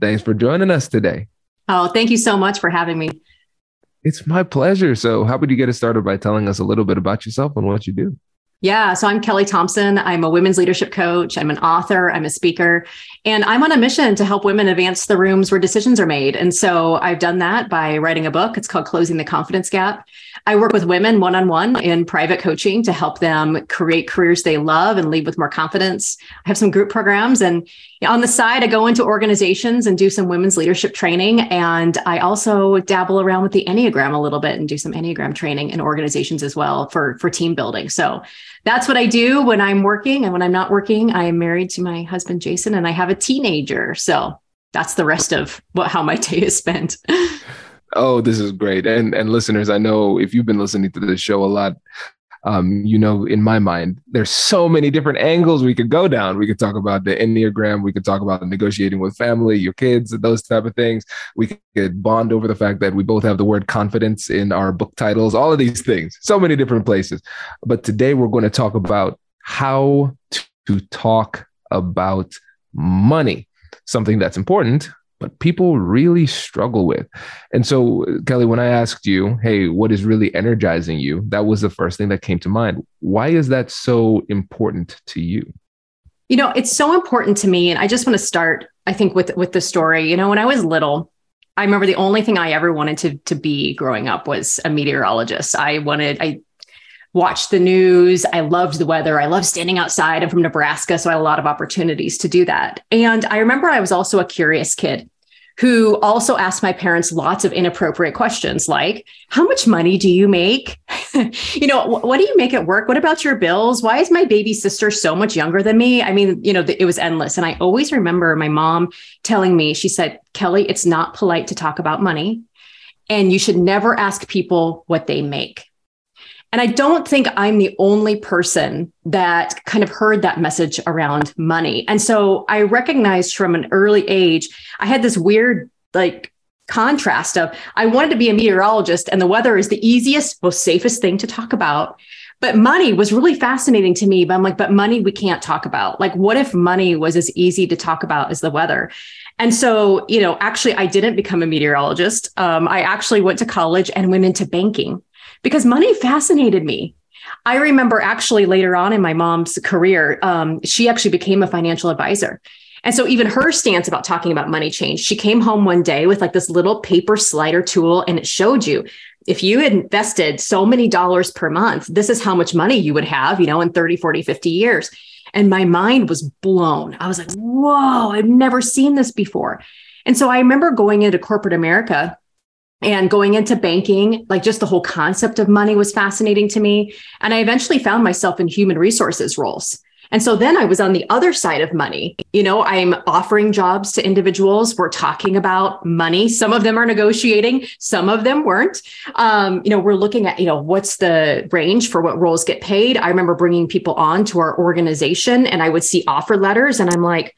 Thanks for joining us today. Oh, thank you so much for having me. It's my pleasure. So, how would you get us started by telling us a little bit about yourself and what you do? Yeah, so I'm Kelly Thompson. I'm a women's leadership coach. I'm an author. I'm a speaker. And I'm on a mission to help women advance the rooms where decisions are made. And so I've done that by writing a book. It's called Closing the Confidence Gap. I work with women one on one in private coaching to help them create careers they love and lead with more confidence. I have some group programs. And on the side, I go into organizations and do some women's leadership training. And I also dabble around with the Enneagram a little bit and do some Enneagram training in organizations as well for, for team building. So that's what I do when I'm working. And when I'm not working, I am married to my husband, Jason, and I have a teenager. So that's the rest of what, how my day is spent. Oh, this is great. And and listeners, I know if you've been listening to this show a lot, um, you know, in my mind, there's so many different angles we could go down. We could talk about the Enneagram, we could talk about negotiating with family, your kids, those type of things. We could bond over the fact that we both have the word confidence in our book titles, all of these things, so many different places. But today we're going to talk about how to talk about money, something that's important but people really struggle with. And so, Kelly, when I asked you, hey, what is really energizing you? That was the first thing that came to mind. Why is that so important to you? You know, it's so important to me. And I just want to start, I think, with with the story. You know, when I was little, I remember the only thing I ever wanted to, to be growing up was a meteorologist. I wanted, I watched the news. I loved the weather. I loved standing outside. I'm from Nebraska, so I had a lot of opportunities to do that. And I remember I was also a curious kid who also asked my parents lots of inappropriate questions like, How much money do you make? you know, what do you make at work? What about your bills? Why is my baby sister so much younger than me? I mean, you know, it was endless. And I always remember my mom telling me, she said, Kelly, it's not polite to talk about money. And you should never ask people what they make. And I don't think I'm the only person that kind of heard that message around money. And so I recognized from an early age, I had this weird, like, contrast of I wanted to be a meteorologist and the weather is the easiest, most safest thing to talk about. But money was really fascinating to me. But I'm like, but money we can't talk about. Like, what if money was as easy to talk about as the weather? And so, you know, actually, I didn't become a meteorologist. Um, I actually went to college and went into banking because money fascinated me. I remember actually later on in my mom's career, um, she actually became a financial advisor. And so even her stance about talking about money changed. She came home one day with like this little paper slider tool and it showed you if you had invested so many dollars per month, this is how much money you would have, you know, in 30, 40, 50 years. And my mind was blown. I was like, whoa, I've never seen this before. And so I remember going into corporate America and going into banking, like just the whole concept of money was fascinating to me. And I eventually found myself in human resources roles. And so then I was on the other side of money. You know, I'm offering jobs to individuals. We're talking about money. Some of them are negotiating, some of them weren't. Um, you know, we're looking at, you know, what's the range for what roles get paid. I remember bringing people on to our organization and I would see offer letters and I'm like,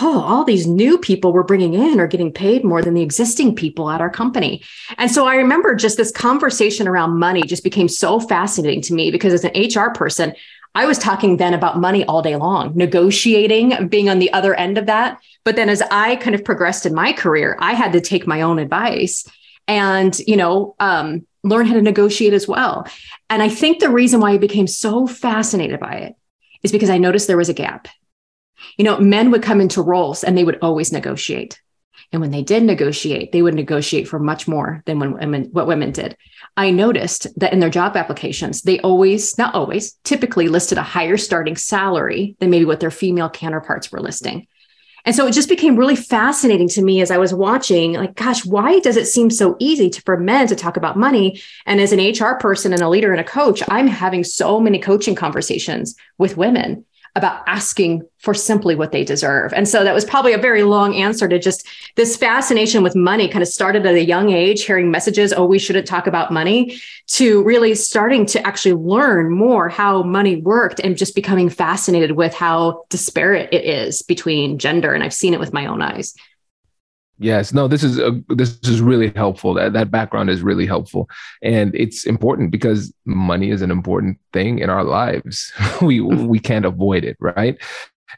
oh, all these new people we're bringing in are getting paid more than the existing people at our company. And so I remember just this conversation around money just became so fascinating to me because as an HR person, I was talking then about money all day long, negotiating, being on the other end of that. But then as I kind of progressed in my career, I had to take my own advice and, you know, um, learn how to negotiate as well. And I think the reason why I became so fascinated by it is because I noticed there was a gap. You know, men would come into roles and they would always negotiate. And when they did negotiate, they would negotiate for much more than when women, what women did. I noticed that in their job applications, they always, not always, typically listed a higher starting salary than maybe what their female counterparts were listing. And so it just became really fascinating to me as I was watching, like, gosh, why does it seem so easy to, for men to talk about money? And as an HR person and a leader and a coach, I'm having so many coaching conversations with women about asking for simply what they deserve. And so that was probably a very long answer to just this fascination with money kind of started at a young age, hearing messages, oh, we shouldn't talk about money, to really starting to actually learn more how money worked and just becoming fascinated with how disparate it is between gender. And I've seen it with my own eyes. Yes, no, this is a, this is really helpful. That that background is really helpful, and it's important because money is an important thing in our lives. we we can't avoid it, right?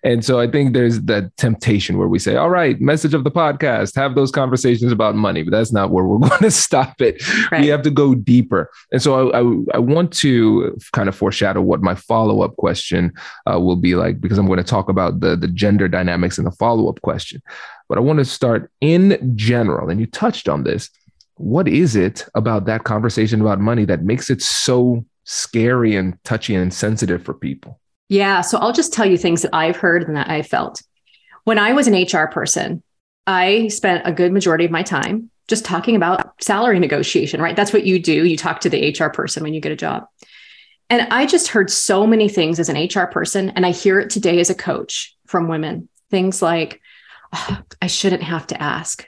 And so I think there's that temptation where we say, all right, message of the podcast, have those conversations about money, but that's not where we're going to stop it. Right. We have to go deeper. And so I, I, I, want to kind of foreshadow what my follow up question uh, will be like, because I'm going to talk about the, the gender dynamics in the follow up question. But I want to start in general, and you touched on this. What is it about that conversation about money that makes it so scary and touchy and sensitive for people? Yeah. So I'll just tell you things that I've heard and that I felt. When I was an HR person, I spent a good majority of my time just talking about salary negotiation, right? That's what you do. You talk to the HR person when you get a job. And I just heard so many things as an HR person, and I hear it today as a coach from women. Things like, oh, I shouldn't have to ask.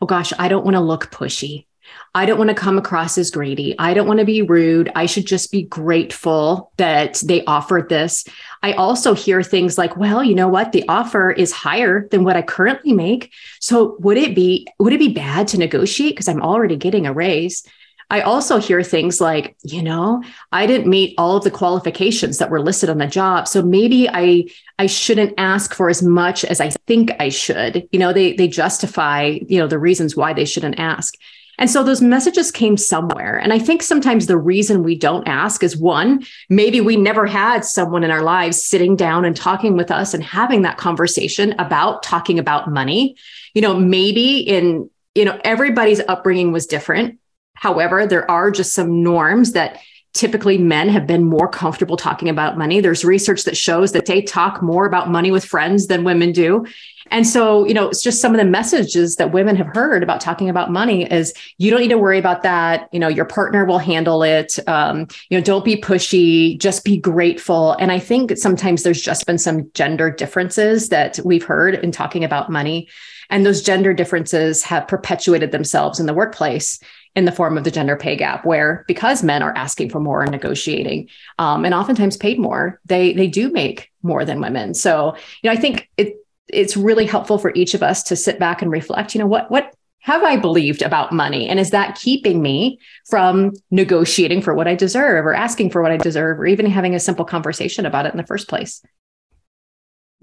Oh gosh, I don't want to look pushy. I don't want to come across as greedy. I don't want to be rude. I should just be grateful that they offered this. I also hear things like, well, you know what? The offer is higher than what I currently make. So would it be would it be bad to negotiate because I'm already getting a raise? I also hear things like, you know, I didn't meet all of the qualifications that were listed on the job. So maybe I I shouldn't ask for as much as I think I should. You know, they they justify, you know, the reasons why they shouldn't ask. And so those messages came somewhere. And I think sometimes the reason we don't ask is one, maybe we never had someone in our lives sitting down and talking with us and having that conversation about talking about money. You know, maybe in, you know, everybody's upbringing was different. However, there are just some norms that typically men have been more comfortable talking about money. There's research that shows that they talk more about money with friends than women do. And so, you know, it's just some of the messages that women have heard about talking about money is you don't need to worry about that. You know, your partner will handle it. Um, you know, don't be pushy, just be grateful. And I think sometimes there's just been some gender differences that we've heard in talking about money. And those gender differences have perpetuated themselves in the workplace in the form of the gender pay gap, where because men are asking for more and negotiating, um, and oftentimes paid more, they they do make more than women. So, you know, I think it it's really helpful for each of us to sit back and reflect. You know, what what have I believed about money, and is that keeping me from negotiating for what I deserve, or asking for what I deserve, or even having a simple conversation about it in the first place?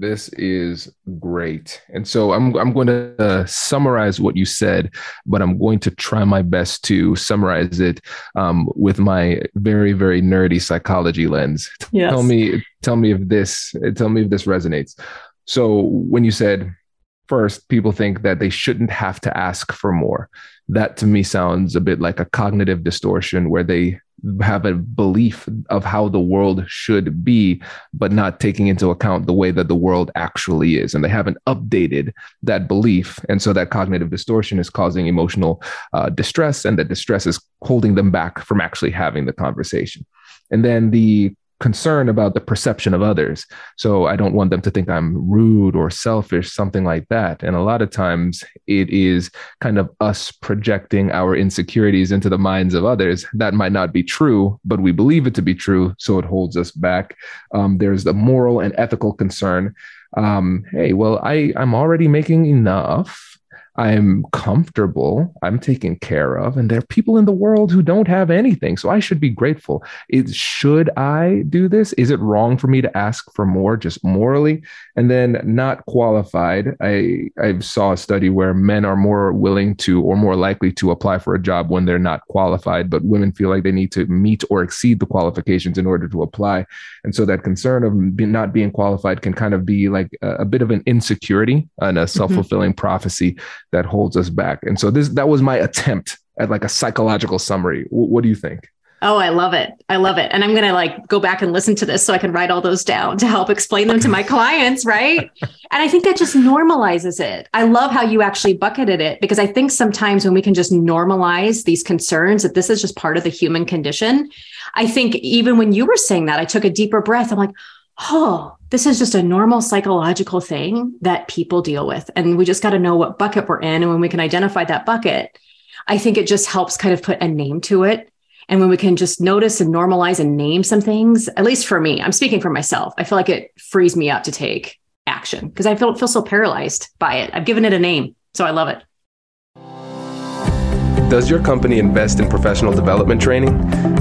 This is great. And so I'm I'm going to uh, summarize what you said, but I'm going to try my best to summarize it um, with my very very nerdy psychology lens. Yes. Tell me tell me if this tell me if this resonates. So when you said first people think that they shouldn't have to ask for more, that to me sounds a bit like a cognitive distortion where they have a belief of how the world should be, but not taking into account the way that the world actually is. And they haven't updated that belief. And so that cognitive distortion is causing emotional uh, distress, and that distress is holding them back from actually having the conversation. And then the concern about the perception of others. So I don't want them to think I'm rude or selfish, something like that. And a lot of times it is kind of us projecting our insecurities into the minds of others. That might not be true, but we believe it to be true. So it holds us back. Um, there's the moral and ethical concern um, hey, well, I, I'm already making enough I'm comfortable, I'm taken care of, and there are people in the world who don't have anything. So I should be grateful. Is, should I do this? Is it wrong for me to ask for more just morally? And then not qualified. I, I saw a study where men are more willing to or more likely to apply for a job when they're not qualified, but women feel like they need to meet or exceed the qualifications in order to apply. And so that concern of not being qualified can kind of be like a, a bit of an insecurity and a self fulfilling mm-hmm. prophecy that holds us back. And so this that was my attempt at like a psychological summary. W- what do you think? Oh, I love it. I love it. And I'm going to like go back and listen to this so I can write all those down to help explain them to my clients, right? And I think that just normalizes it. I love how you actually bucketed it because I think sometimes when we can just normalize these concerns that this is just part of the human condition, I think even when you were saying that, I took a deeper breath. I'm like, oh, this is just a normal psychological thing that people deal with. And we just got to know what bucket we're in. And when we can identify that bucket, I think it just helps kind of put a name to it. And when we can just notice and normalize and name some things, at least for me, I'm speaking for myself, I feel like it frees me up to take action because I feel, feel so paralyzed by it. I've given it a name. So I love it. Does your company invest in professional development training?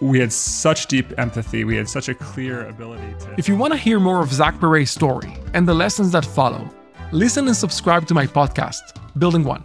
we had such deep empathy. We had such a clear ability to. If you want to hear more of Zach Perret's story and the lessons that follow, listen and subscribe to my podcast, Building One.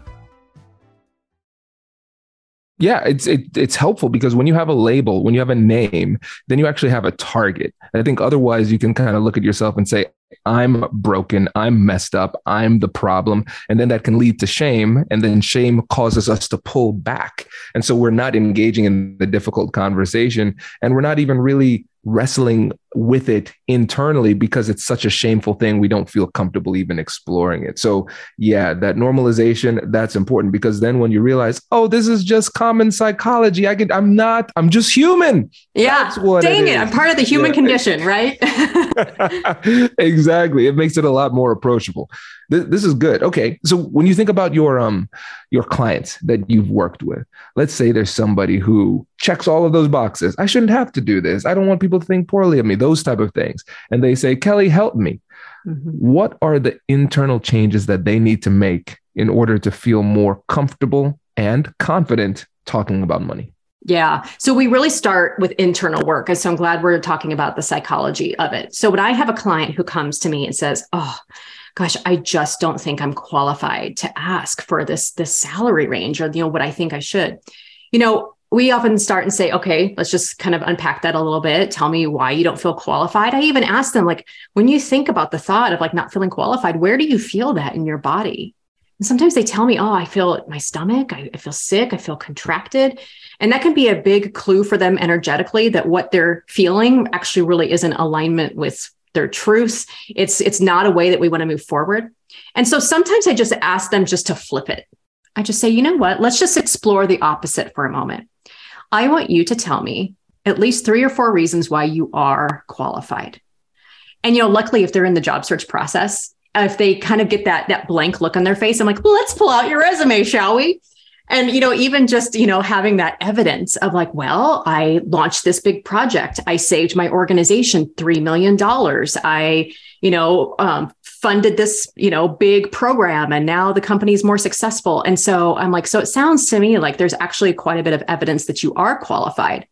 Yeah, it's it, it's helpful because when you have a label, when you have a name, then you actually have a target. I think otherwise you can kind of look at yourself and say, I'm broken, I'm messed up, I'm the problem. And then that can lead to shame. And then shame causes us to pull back. And so we're not engaging in the difficult conversation and we're not even really wrestling with it internally because it's such a shameful thing. We don't feel comfortable even exploring it. So yeah that normalization that's important because then when you realize oh this is just common psychology. I can i'm not i'm just human. Yeah. That's what dang it, it i'm part of the human yeah. condition right? Exactly. It makes it a lot more approachable. This, this is good. Okay. So when you think about your um your clients that you've worked with, let's say there's somebody who checks all of those boxes. I shouldn't have to do this. I don't want people to think poorly of me, those type of things. And they say, Kelly, help me. Mm-hmm. What are the internal changes that they need to make in order to feel more comfortable and confident talking about money? Yeah. So we really start with internal work. And so I'm glad we're talking about the psychology of it. So when I have a client who comes to me and says, Oh, gosh, I just don't think I'm qualified to ask for this this salary range or you know what I think I should. You know, we often start and say, okay, let's just kind of unpack that a little bit. Tell me why you don't feel qualified. I even ask them, like, when you think about the thought of like not feeling qualified, where do you feel that in your body? And sometimes they tell me, oh, I feel my stomach, I, I feel sick, I feel contracted. And that can be a big clue for them energetically that what they're feeling actually really isn't alignment with their truths. It's it's not a way that we want to move forward. And so sometimes I just ask them just to flip it. I just say, you know what? Let's just explore the opposite for a moment. I want you to tell me at least three or four reasons why you are qualified. And you know, luckily, if they're in the job search process, if they kind of get that that blank look on their face, I'm like, well, let's pull out your resume, shall we? And you know, even just you know having that evidence of like, well, I launched this big project. I saved my organization three million dollars. I you know um, funded this you know big program and now the company is more successful. And so i'm like so it sounds to me like there's actually quite a bit of evidence that you are qualified.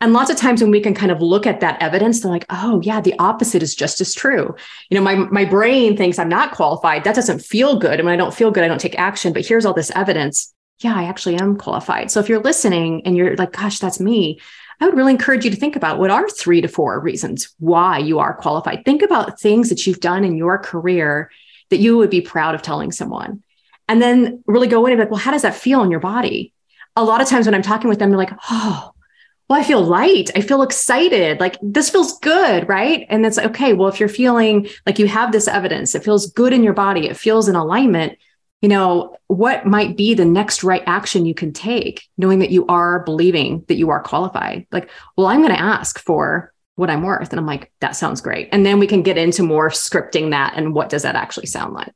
And lots of times when we can kind of look at that evidence they're like oh yeah the opposite is just as true. You know my my brain thinks i'm not qualified. That doesn't feel good. And when i don't feel good i don't take action. But here's all this evidence yeah i actually am qualified so if you're listening and you're like gosh that's me I would really encourage you to think about what are three to four reasons why you are qualified. Think about things that you've done in your career that you would be proud of telling someone. And then really go in and be like, well, how does that feel in your body? A lot of times when I'm talking with them, they're like, oh, well, I feel light. I feel excited. Like this feels good, right? And it's like, okay. Well, if you're feeling like you have this evidence, it feels good in your body, it feels in alignment, you know, what might be the next right action you can take, knowing that you are believing that you are qualified? Like, well, I'm going to ask for what I'm worth. And I'm like, that sounds great. And then we can get into more scripting that and what does that actually sound like?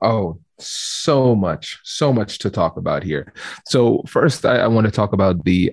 Oh, so much, so much to talk about here. So, first, I, I want to talk about the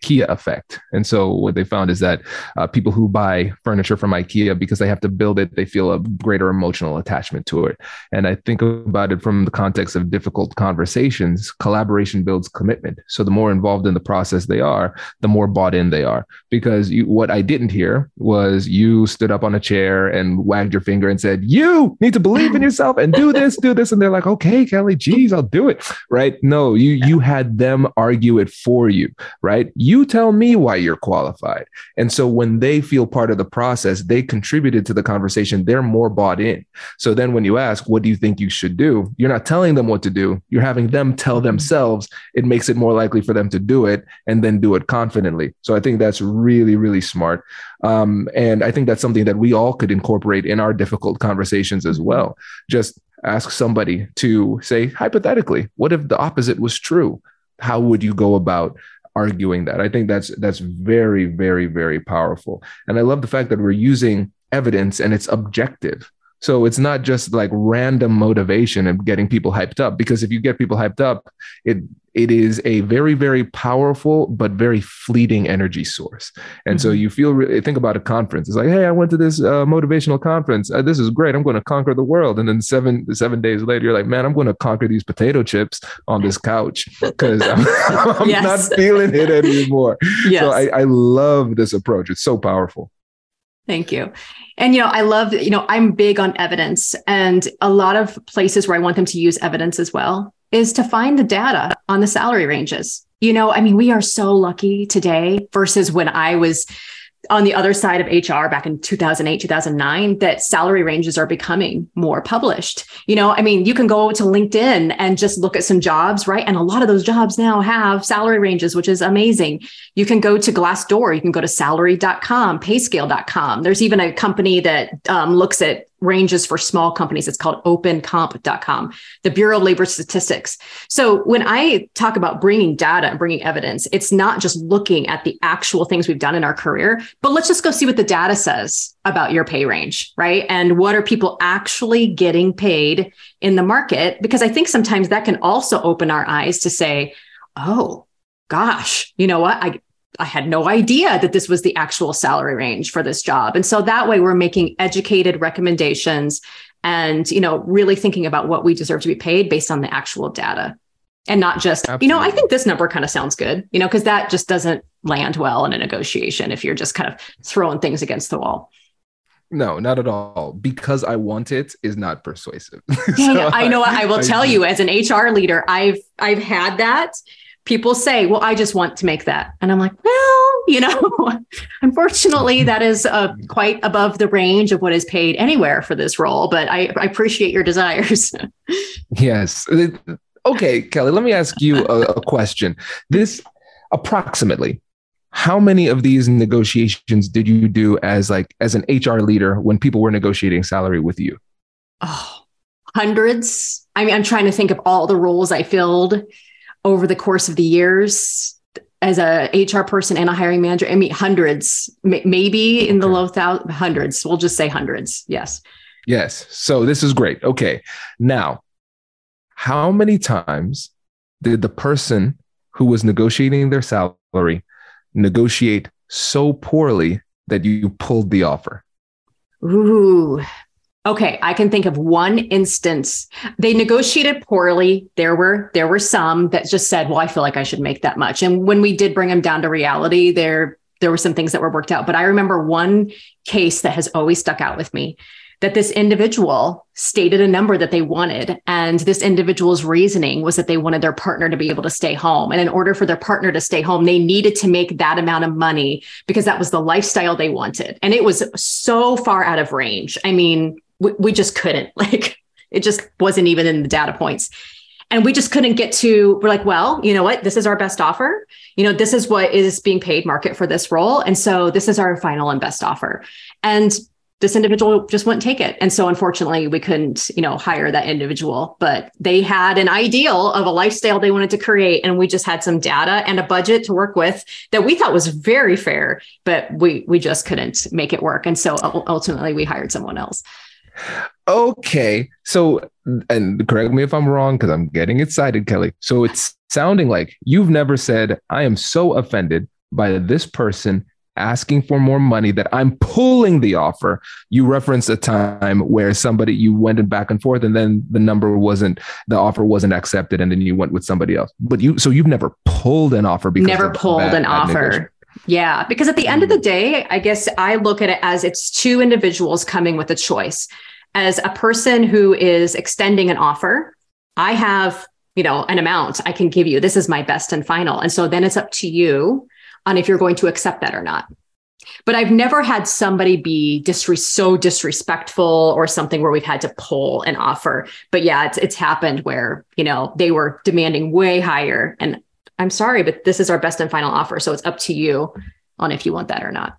IKEA effect. And so what they found is that uh, people who buy furniture from IKEA because they have to build it, they feel a greater emotional attachment to it. And I think about it from the context of difficult conversations. Collaboration builds commitment. So the more involved in the process they are, the more bought in they are. Because you, what I didn't hear was you stood up on a chair and wagged your finger and said, "You need to believe in yourself and do this, do this." And they're like, "Okay, Kelly, geez, I'll do it." Right? No, you you had them argue it for you. Right? You tell me why you're qualified. And so when they feel part of the process, they contributed to the conversation, they're more bought in. So then when you ask, what do you think you should do? You're not telling them what to do. You're having them tell mm-hmm. themselves. It makes it more likely for them to do it and then do it confidently. So I think that's really, really smart. Um, and I think that's something that we all could incorporate in our difficult conversations as well. Just ask somebody to say, hypothetically, what if the opposite was true? How would you go about arguing that. I think that's that's very very very powerful. And I love the fact that we're using evidence and it's objective. So it's not just like random motivation and getting people hyped up because if you get people hyped up, it it is a very very powerful but very fleeting energy source. And mm-hmm. so you feel really think about a conference. It's like hey i went to this uh, motivational conference. Uh, this is great. I'm going to conquer the world. And then seven seven days later you're like man i'm going to conquer these potato chips on this couch because i'm, I'm yes. not feeling it anymore. Yes. so I, I love this approach. It's so powerful Thank you. And, you know, I love, you know, I'm big on evidence and a lot of places where I want them to use evidence as well is to find the data on the salary ranges. You know, I mean, we are so lucky today versus when I was on the other side of HR back in 2008, 2009, that salary ranges are becoming more published. You know, I mean, you can go to LinkedIn and just look at some jobs, right? And a lot of those jobs now have salary ranges, which is amazing. You can go to Glassdoor, you can go to salary.com, payscale.com. There's even a company that um, looks at ranges for small companies. It's called opencomp.com, the Bureau of Labor Statistics. So when I talk about bringing data and bringing evidence, it's not just looking at the actual things we've done in our career, but let's just go see what the data says about your pay range, right? And what are people actually getting paid in the market? Because I think sometimes that can also open our eyes to say, oh, gosh, you know what? I I had no idea that this was the actual salary range for this job. And so that way we're making educated recommendations and, you know, really thinking about what we deserve to be paid based on the actual data and not just, Absolutely. you know, I think this number kind of sounds good, you know, because that just doesn't land well in a negotiation if you're just kind of throwing things against the wall. No, not at all. Because I want it is not persuasive. so I know. What I will I, tell I, you, as an HR leader, I've I've had that people say, well, I just want to make that. And I'm like, well, you know, unfortunately, that is uh, quite above the range of what is paid anywhere for this role, but I, I appreciate your desires. yes. Okay, Kelly, let me ask you a, a question. This approximately, how many of these negotiations did you do as like as an HR leader when people were negotiating salary with you? Oh, hundreds. I mean, I'm trying to think of all the roles I filled over the course of the years as a HR person and a hiring manager. I mean, hundreds, maybe in the low thousands, hundreds. We'll just say hundreds. Yes. Yes. So this is great. Okay. Now, how many times did the person who was negotiating their salary negotiate so poorly that you pulled the offer? Ooh, Okay, I can think of one instance. They negotiated poorly. There were there were some that just said, "Well, I feel like I should make that much." And when we did bring them down to reality, there there were some things that were worked out. But I remember one case that has always stuck out with me that this individual stated a number that they wanted. And this individual's reasoning was that they wanted their partner to be able to stay home. And in order for their partner to stay home, they needed to make that amount of money because that was the lifestyle they wanted. And it was so far out of range. I mean, we, we just couldn't like it just wasn't even in the data points. And we just couldn't get to we're like well you know what? This is our best offer. You know this is what is being paid market for this role. And so this is our final and best offer. And this individual just wouldn't take it. And so unfortunately we couldn't you know hire that individual. But they had an ideal of a lifestyle they wanted to create. And we just had some data and a budget to work with that we thought was very fair but we we just couldn't make it work. And so ultimately we hired someone else Okay. So, and correct me if I'm wrong because I'm getting excited, Kelly. So it's sounding like you've never said, I am so offended by this person asking for more money that I'm pulling the offer. You referenced a time where somebody you went and back and forth and then the number wasn't the offer wasn't accepted and then you went with somebody else. But you so you've never pulled an offer because never pulled an offer. Yeah, because at the end of the mm. day, I guess I look at it as it's two individuals coming with a choice. As a person who is extending an offer, I have, you know, an amount I can give you. This is my best and final. And so then it's up to you on if you're going to accept that or not. But I've never had somebody be disre- so disrespectful or something where we've had to pull an offer. But yeah, it's it's happened where, you know, they were demanding way higher and I'm sorry, but this is our best and final offer. So it's up to you on if you want that or not.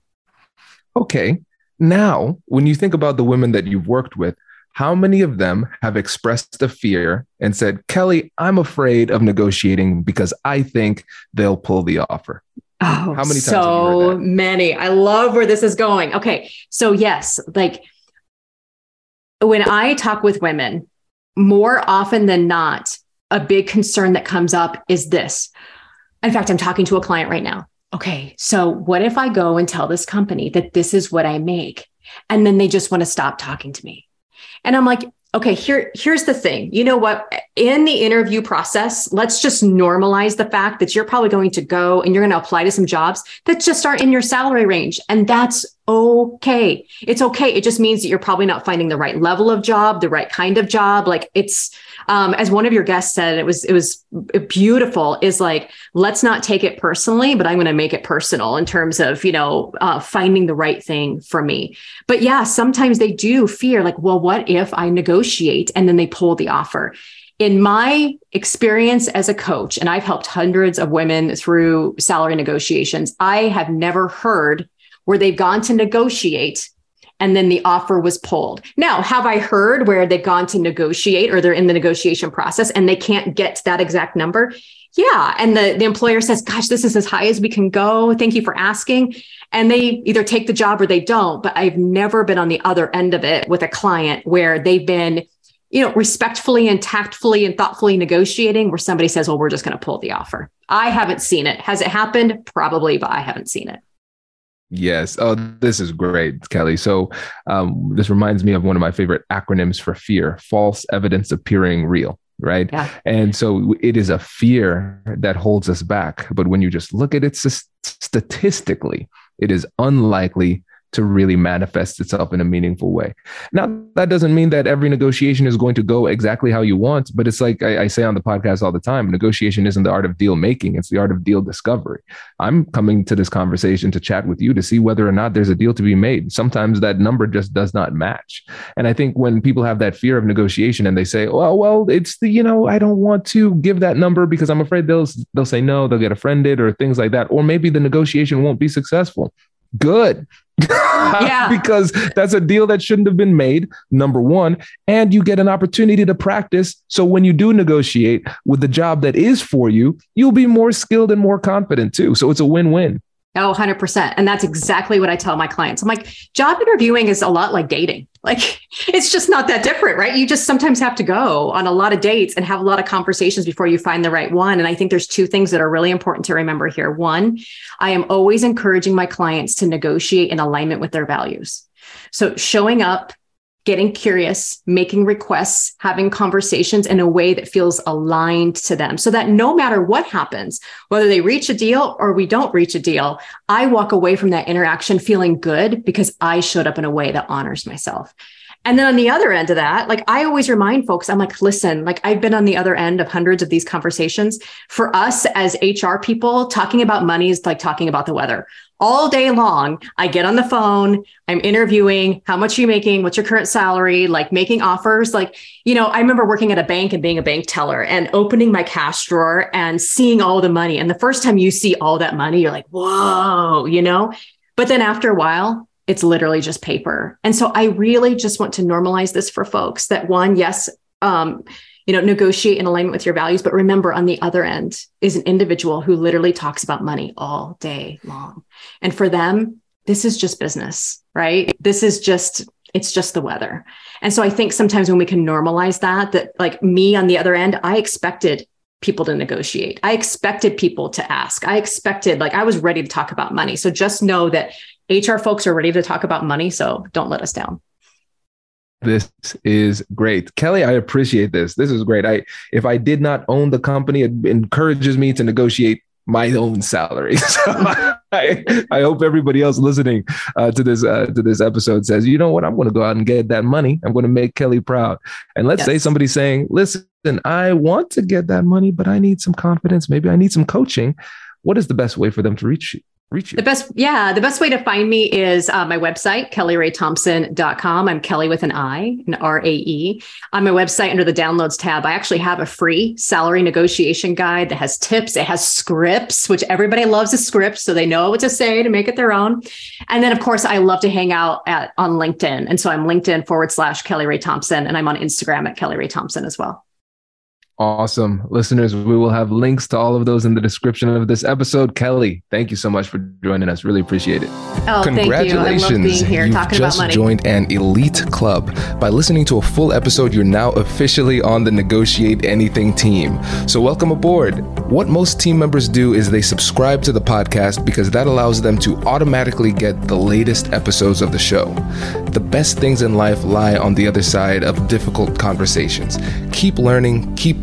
Okay. Now, when you think about the women that you've worked with, how many of them have expressed a fear and said, Kelly, I'm afraid of negotiating because I think they'll pull the offer? Oh, how many times? So many. I love where this is going. Okay. So, yes, like when I talk with women, more often than not, a big concern that comes up is this. In fact, I'm talking to a client right now. Okay, so what if I go and tell this company that this is what I make? And then they just want to stop talking to me. And I'm like, okay, here, here's the thing. You know what? In the interview process, let's just normalize the fact that you're probably going to go and you're going to apply to some jobs that just aren't in your salary range. And that's okay. It's okay. It just means that you're probably not finding the right level of job, the right kind of job. Like it's, um, as one of your guests said, it was, it was beautiful is like, let's not take it personally, but I'm going to make it personal in terms of, you know, uh, finding the right thing for me. But yeah, sometimes they do fear like, well, what if I negotiate and then they pull the offer? in my experience as a coach, and I've helped hundreds of women through salary negotiations, I have never heard where they've gone to negotiate and then the offer was pulled. Now, have I heard where they've gone to negotiate or they're in the negotiation process and they can't get that exact number? Yeah. And the, the employer says, gosh, this is as high as we can go. Thank you for asking. And they either take the job or they don't. But I've never been on the other end of it with a client where they've been, you know, respectfully and tactfully and thoughtfully negotiating where somebody says, well, we're just going to pull the offer. I haven't seen it. Has it happened? Probably, but I haven't seen it. Yes. Oh, this is great, Kelly. So, um, this reminds me of one of my favorite acronyms for fear false evidence appearing real. Right. Yeah. And so it is a fear that holds us back. But when you just look at it statistically, it is unlikely to really manifest itself in a meaningful way. Now, that doesn't mean that every negotiation is going to go exactly how you want, but it's like I, I, say on the podcast all the time negotiation isn't the art of deal making, it's the art of deal discovery. I'm coming to this conversation to chat with you to see whether or not there's a deal to be made. Sometimes that number just does not match. And I think when people have that fear of negotiation and they say, well, well, it's the, you know, I don't want to give that number because I'm afraid they'll, they'll say no, they'll get offended or things like that. Or maybe the negotiation won't be successful. Good yeah. because that's a deal that shouldn't have been made, number one. And you get an opportunity to practice. So when you do negotiate with the job that is for you, you'll be more skilled and more confident too. So it's a win win. Oh, 100%. And that's exactly what I tell my clients. I'm like, job interviewing is a lot like dating. Like, it's just not that different, right? You just sometimes have to go on a lot of dates and have a lot of conversations before you find the right one. And I think there's two things that are really important to remember here. One, I am always encouraging my clients to negotiate in alignment with their values. So showing up getting curious, making requests, having conversations in a way that feels aligned to them so that no matter what happens, whether they reach a deal or we don't reach a deal, I walk away from that interaction feeling good because I showed up in a way that honors myself. And then on the other end of that, like I always remind folks, I'm like, listen, like I've been on the other end of hundreds of these conversations. For us as HR people, talking about money is like talking about the weather all day long. I get on the phone, I'm interviewing, how much are you making? What's your current salary? Like making offers. Like, you know, I remember working at a bank and being a bank teller and opening my cash drawer and seeing all the money. And the first time you see all that money, you're like, whoa, you know? But then after a while, it's literally just paper. And so I really just want to normalize this for folks that one, yes, um, you know negotiate in alignment with your values. But remember on the other end is an individual who literally talks about money all day long. And for them this is just business right? This is just it's just the weather. And so i think sometimes when we can normalize that that like me on the other end i expected people to negotiate. I expected people to ask. I expected like i was ready to talk about money. So just know that hr folks are ready to talk about money. So don't let us down this is great. Kelly, I appreciate this. This is great. I if I did not own the company, it encourages me to negotiate my own salary. So I, I hope everybody else listening uh, to this uh, to this episode says, you know what, I'm going to go out and get that money. I'm going to make Kelly proud. And let's yes. say somebody's saying, listen, I want to get that money, but I need some confidence. Maybe I need some coaching. What is the best way for them to reach you? Reach you? The best, yeah, the best way to find me is uh, my website, kellyraethompson.com. I'm Kelly with an I, an R A E. On my website, under the downloads tab, I actually have a free salary negotiation guide that has tips. It has scripts, which everybody loves a script, so they know what to say to make it their own. And then, of course, I love to hang out at on LinkedIn, and so I'm LinkedIn forward slash Kelly Rae Thompson, and I'm on Instagram at Kelly Rae Thompson as well. Awesome. Listeners, we will have links to all of those in the description of this episode. Kelly, thank you so much for joining us. Really appreciate it. Oh, Congratulations. Thank you. being here You've talking just about money. joined an elite club. By listening to a full episode, you're now officially on the Negotiate Anything team. So welcome aboard. What most team members do is they subscribe to the podcast because that allows them to automatically get the latest episodes of the show. The best things in life lie on the other side of difficult conversations. Keep learning, keep